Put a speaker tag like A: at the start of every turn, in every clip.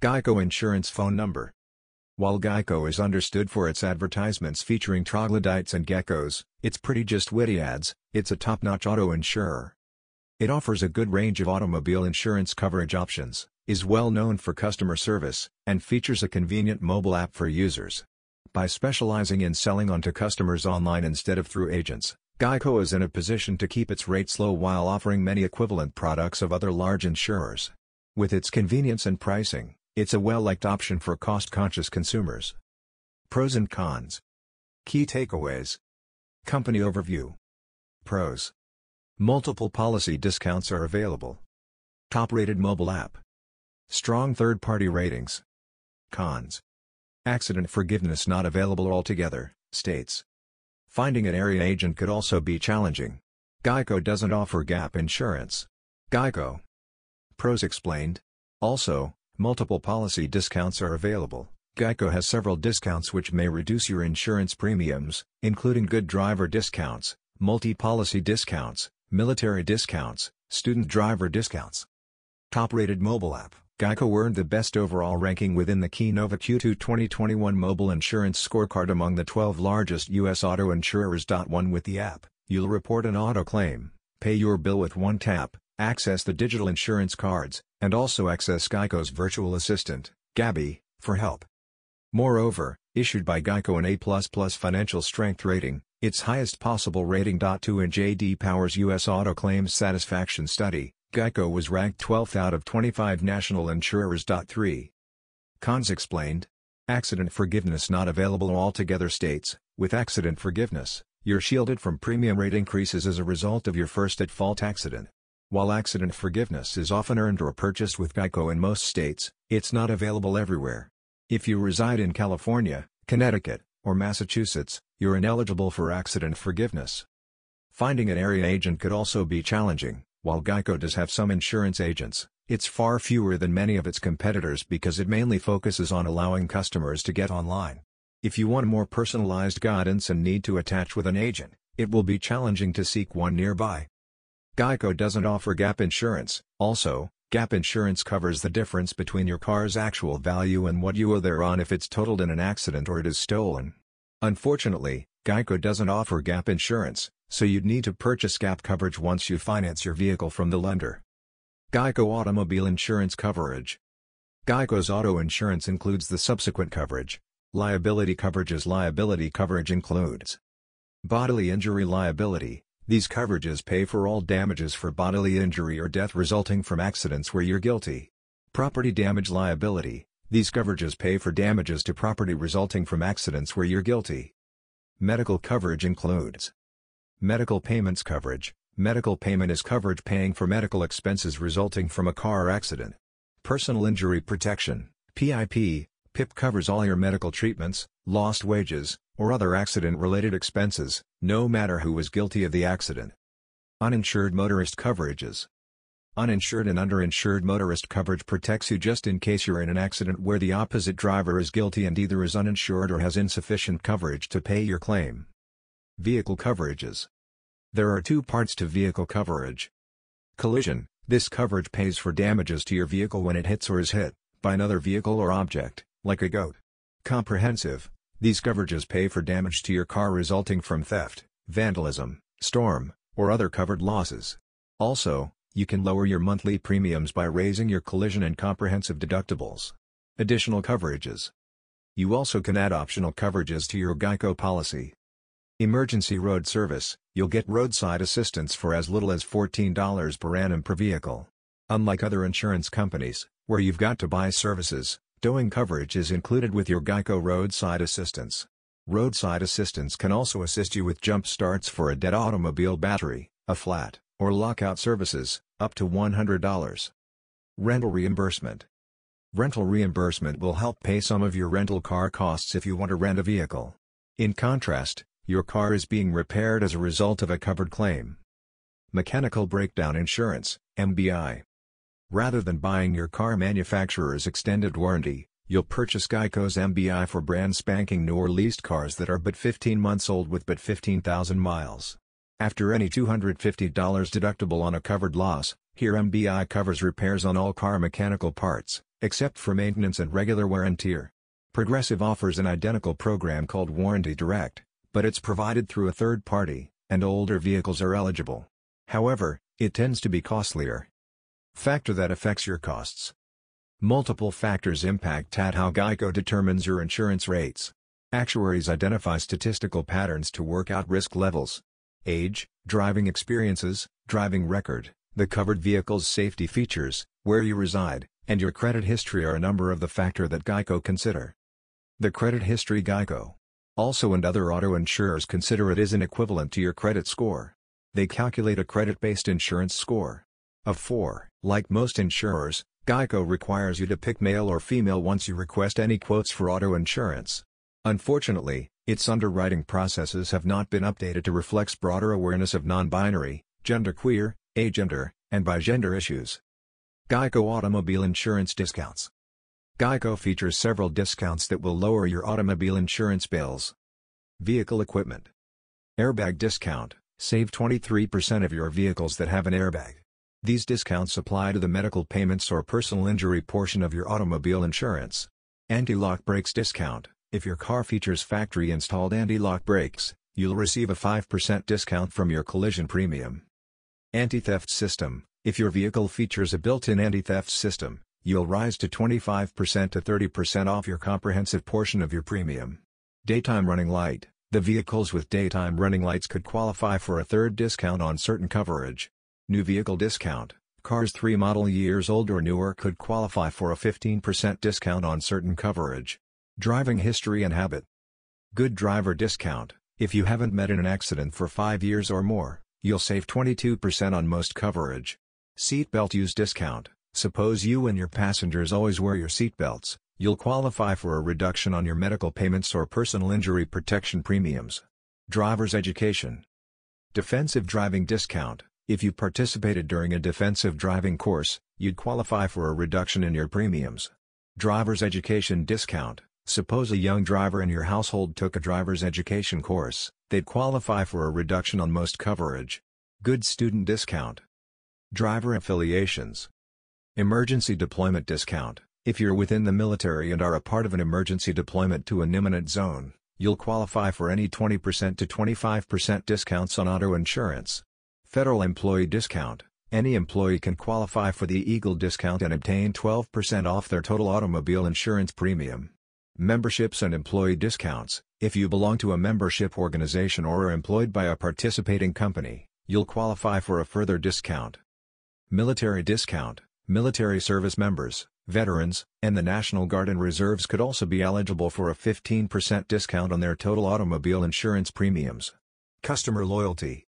A: Geico Insurance Phone Number While Geico is understood for its advertisements featuring troglodytes and geckos, it's pretty just witty ads, it's a top-notch auto insurer. It offers a good range of automobile insurance coverage options, is well known for customer service, and features a convenient mobile app for users. By specializing in selling onto customers online instead of through agents, Geico is in a position to keep its rates low while offering many equivalent products of other large insurers. With its convenience and pricing, it's a well-liked option for cost-conscious consumers. Pros and cons. Key takeaways. Company overview. Pros. Multiple policy discounts are available. Top-rated mobile app. Strong third-party ratings. Cons. Accident forgiveness not available altogether, states. Finding an area agent could also be challenging. Geico doesn't offer gap insurance. Geico. Pros explained. Also, multiple policy discounts are available. Geico has several discounts which may reduce your insurance premiums, including good driver discounts, multi-policy discounts, military discounts, student driver discounts. Top-rated mobile app Geico earned the best overall ranking within the Keynova Q2 2021 mobile insurance scorecard among the 12 largest U.S. auto insurers. One With the app, you'll report an auto claim, pay your bill with one tap, access the digital insurance cards, and also access Geico's virtual assistant, Gabby, for help. Moreover, issued by Geico an A++ financial strength rating, its highest possible rating. 2 in J.D. Power's U.S. Auto Claims Satisfaction Study, Geico was ranked 12th out of 25 national insurers. 3. Cons explained. Accident forgiveness not available altogether states, with accident forgiveness, you're shielded from premium rate increases as a result of your first at-fault accident. While accident forgiveness is often earned or purchased with Geico in most states, it's not available everywhere. If you reside in California, Connecticut, or Massachusetts, you're ineligible for accident forgiveness. Finding an area agent could also be challenging. While Geico does have some insurance agents, it's far fewer than many of its competitors because it mainly focuses on allowing customers to get online. If you want more personalized guidance and need to attach with an agent, it will be challenging to seek one nearby. Geico doesn't offer gap insurance, also, gap insurance covers the difference between your car's actual value and what you owe thereon if it's totaled in an accident or it is stolen. Unfortunately, Geico doesn't offer gap insurance, so you'd need to purchase gap coverage once you finance your vehicle from the lender. Geico Automobile Insurance Coverage Geico's auto insurance includes the subsequent coverage. Liability coverage's liability coverage includes Bodily injury liability. These coverages pay for all damages for bodily injury or death resulting from accidents where you're guilty. Property damage liability. These coverages pay for damages to property resulting from accidents where you're guilty. Medical coverage includes Medical payments coverage. Medical payment is coverage paying for medical expenses resulting from a car accident. Personal injury protection, PIP, PIP covers all your medical treatments, lost wages, or other accident-related expenses, no matter who was guilty of the accident. Uninsured motorist coverages. Uninsured and underinsured motorist coverage protects you just in case you're in an accident where the opposite driver is guilty and either is uninsured or has insufficient coverage to pay your claim. Vehicle coverages. There are two parts to vehicle coverage. Collision, this coverage pays for damages to your vehicle when it hits or is hit, by another vehicle or object, like a goat. Comprehensive, these coverages pay for damage to your car resulting from theft, vandalism, storm, or other covered losses. Also, you can lower your monthly premiums by raising your collision and comprehensive deductibles. Additional coverages. You also can add optional coverages to your Geico policy. Emergency road service, you'll get roadside assistance for as little as $14 per annum per vehicle. Unlike other insurance companies, where you've got to buy services, towing coverage is included with your Geico roadside assistance. Roadside assistance can also assist you with jump starts for a dead automobile battery, a flat, or lockout services, up to $100. Rental reimbursement. Rental reimbursement will help pay some of your rental car costs if you want to rent a vehicle. In contrast, your car is being repaired as a result of a covered claim. Mechanical Breakdown Insurance, MBI. Rather than buying your car manufacturer's extended warranty, you'll purchase Geico's MBI for brand spanking new or leased cars that are but 15 months old with but 15,000 miles. After any $250 deductible on a covered loss, Here MBI covers repairs on all car mechanical parts, except for maintenance and regular wear and tear. Progressive offers an identical program called Warranty Direct, but it's provided through a third party, and older vehicles are eligible. However, it tends to be costlier. Factor that affects your costs. Multiple factors impact at how Geico determines your insurance rates. Actuaries identify statistical patterns to work out risk levels. Age, driving experiences, driving record, the covered vehicle's safety features, where you reside, and your credit history are a number of the factor that Geico consider. The credit history Geico. Also and other auto insurers consider it is an equivalent to your credit score. They calculate a credit-based insurance score. Of 4, like most insurers, Geico requires you to pick male or female once you request any quotes for auto insurance. Unfortunately, its underwriting processes have not been updated to reflect broader awareness of non-binary, genderqueer, agender, and bigender issues. Geico Automobile Insurance Discounts Geico features several discounts that will lower your automobile insurance bills. Vehicle Equipment Airbag Discount Save 23% of your vehicles that have an airbag. These discounts apply to the medical payments or personal injury portion of your automobile insurance. Anti-lock brakes discount. If your car features factory-installed anti-lock brakes, you'll receive a 5% discount from your collision premium. Anti-theft system. If your vehicle features a built-in anti-theft system, you'll rise to 25% to 30% off your comprehensive portion of your premium. Daytime running light. The vehicles with daytime running lights could qualify for a third discount on certain coverage. New vehicle discount. Cars 3 model years old or newer could qualify for a 15% discount on certain coverage. Driving history and habit. Good driver discount. If you haven't met in an accident for 5 years or more, you'll save 22% on most coverage. Seatbelt use discount. Suppose you and your passengers always wear your seatbelts, you'll qualify for a reduction on your medical payments or personal injury protection premiums. Driver's education. Defensive driving discount. If you participated during a defensive driving course, you'd qualify for a reduction in your premiums. Driver's education discount. Suppose a young driver in your household took a driver's education course, they'd qualify for a reduction on most coverage. Good student discount. Driver affiliations. Emergency deployment discount. If you're within the military and are a part of an emergency deployment to an imminent zone, you'll qualify for any 20% to 25% discounts on auto insurance. Federal Employee Discount Any employee can qualify for the Eagle discount and obtain 12% off their total automobile insurance premium. Memberships and employee discounts If you belong to a membership organization or are employed by a participating company, you'll qualify for a further discount. Military discount Military service members, veterans, and the National Guard and Reserves could also be eligible for a 15% discount on their total automobile insurance premiums. Customer loyalty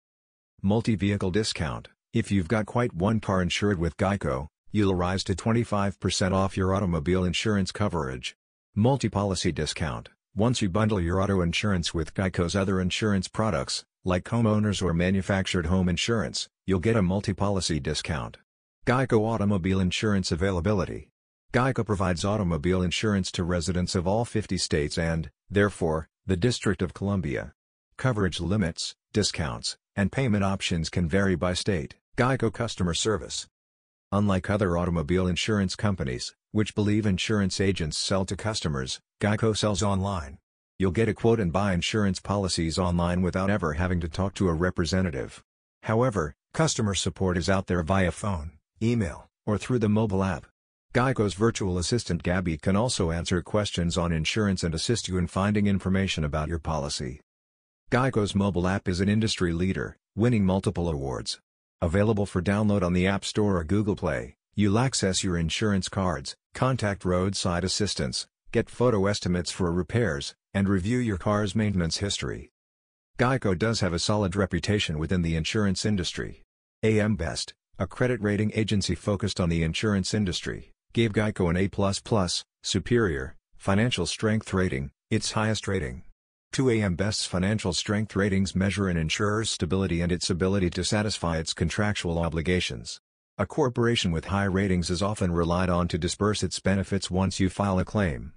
A: Multi-vehicle discount. If you've got quite one car insured with Geico, you'll rise to 25% off your automobile insurance coverage. Multi-policy discount. Once you bundle your auto insurance with Geico's other insurance products, like homeowners or manufactured home insurance, you'll get a multi-policy discount. Geico Automobile Insurance Availability Geico provides automobile insurance to residents of all 50 states and, therefore, the District of Columbia. Coverage limits, discounts, and payment options can vary by state. Geico Customer Service Unlike other automobile insurance companies, which believe insurance agents sell to customers, Geico sells online. You'll get a quote and buy insurance policies online without ever having to talk to a representative. However, customer support is out there via phone, email, or through the mobile app. Geico's virtual assistant Gabby can also answer questions on insurance and assist you in finding information about your policy. Geico's mobile app is an industry leader, winning multiple awards. Available for download on the App Store or Google Play, you'll access your insurance cards, contact roadside assistance, get photo estimates for repairs, and review your car's maintenance history. Geico does have a solid reputation within the insurance industry. AM Best, a credit rating agency focused on the insurance industry, gave Geico an A++, superior, financial strength rating, its highest rating. 2 AM Best's financial strength ratings measure an insurer's stability and its ability to satisfy its contractual obligations. A corporation with high ratings is often relied on to disperse its benefits once you file a claim.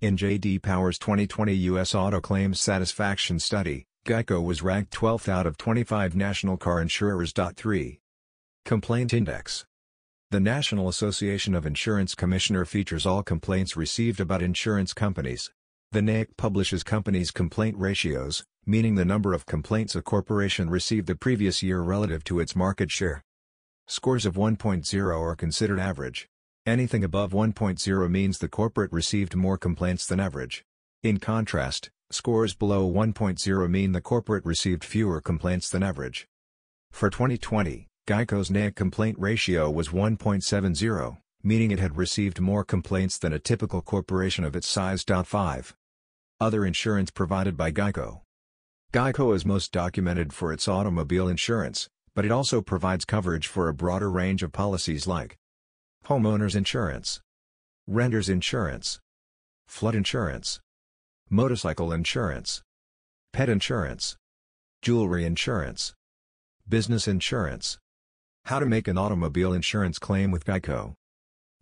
A: In J.D. Power's 2020 U.S. Auto Claims Satisfaction Study, Geico was ranked 12th out of 25 national car insurers. 3. Complaint Index The National Association of Insurance Commissioner features all complaints received about insurance companies. The NAIC publishes companies' complaint ratios, meaning the number of complaints a corporation received the previous year relative to its market share. Scores of 1.0 are considered average. Anything above 1.0 means the corporate received more complaints than average. In contrast, scores below 1.0 mean the corporate received fewer complaints than average. For 2020, Geico's NAIC complaint ratio was 1.70, meaning it had received more complaints than a typical corporation of its size. 5. Other insurance provided by Geico. Geico is most documented for its automobile insurance, but it also provides coverage for a broader range of policies like homeowners insurance, renters insurance, flood insurance, motorcycle insurance, pet insurance, jewelry insurance, business insurance. How to make an automobile insurance claim with Geico.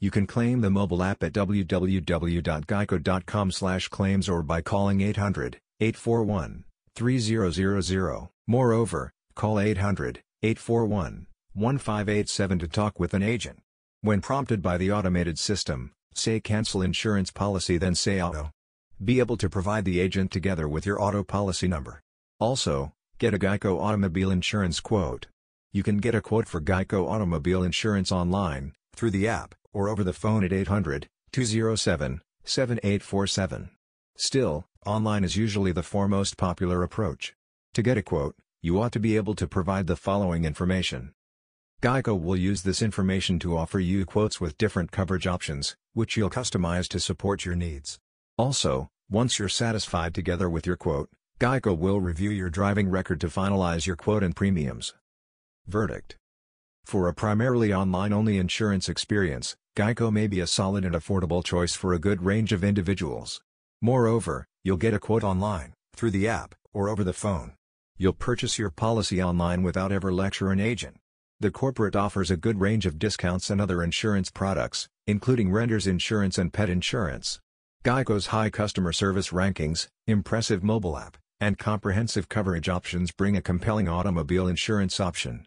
A: You can claim the mobile app at www.geico.com/claims or by calling 800-841-3000. Moreover, call 800 841-1587 to talk with an agent. When prompted by the automated system, say cancel insurance policy then say auto. Be able to provide the agent together with your auto policy number. Also, get a Geico automobile insurance quote. You can get a quote for Geico automobile insurance online, through the app, or over the phone at 800-207-7847. Still, online is usually the foremost popular approach. To get a quote, you ought to be able to provide the following information. Geico will use this information to offer you quotes with different coverage options, which you'll customize to support your needs. Also, once you're satisfied together with your quote, Geico will review your driving record to finalize your quote and premiums. Verdict For a primarily online-only insurance experience, Geico may be a solid and affordable choice for a good range of individuals. Moreover, you'll get a quote online, through the app, or over the phone. You'll purchase your policy online without ever lecture an agent. The corporate offers a good range of discounts and other insurance products, including renter's insurance and pet insurance. Geico's high customer service rankings, impressive mobile app, and comprehensive coverage options bring a compelling automobile insurance option.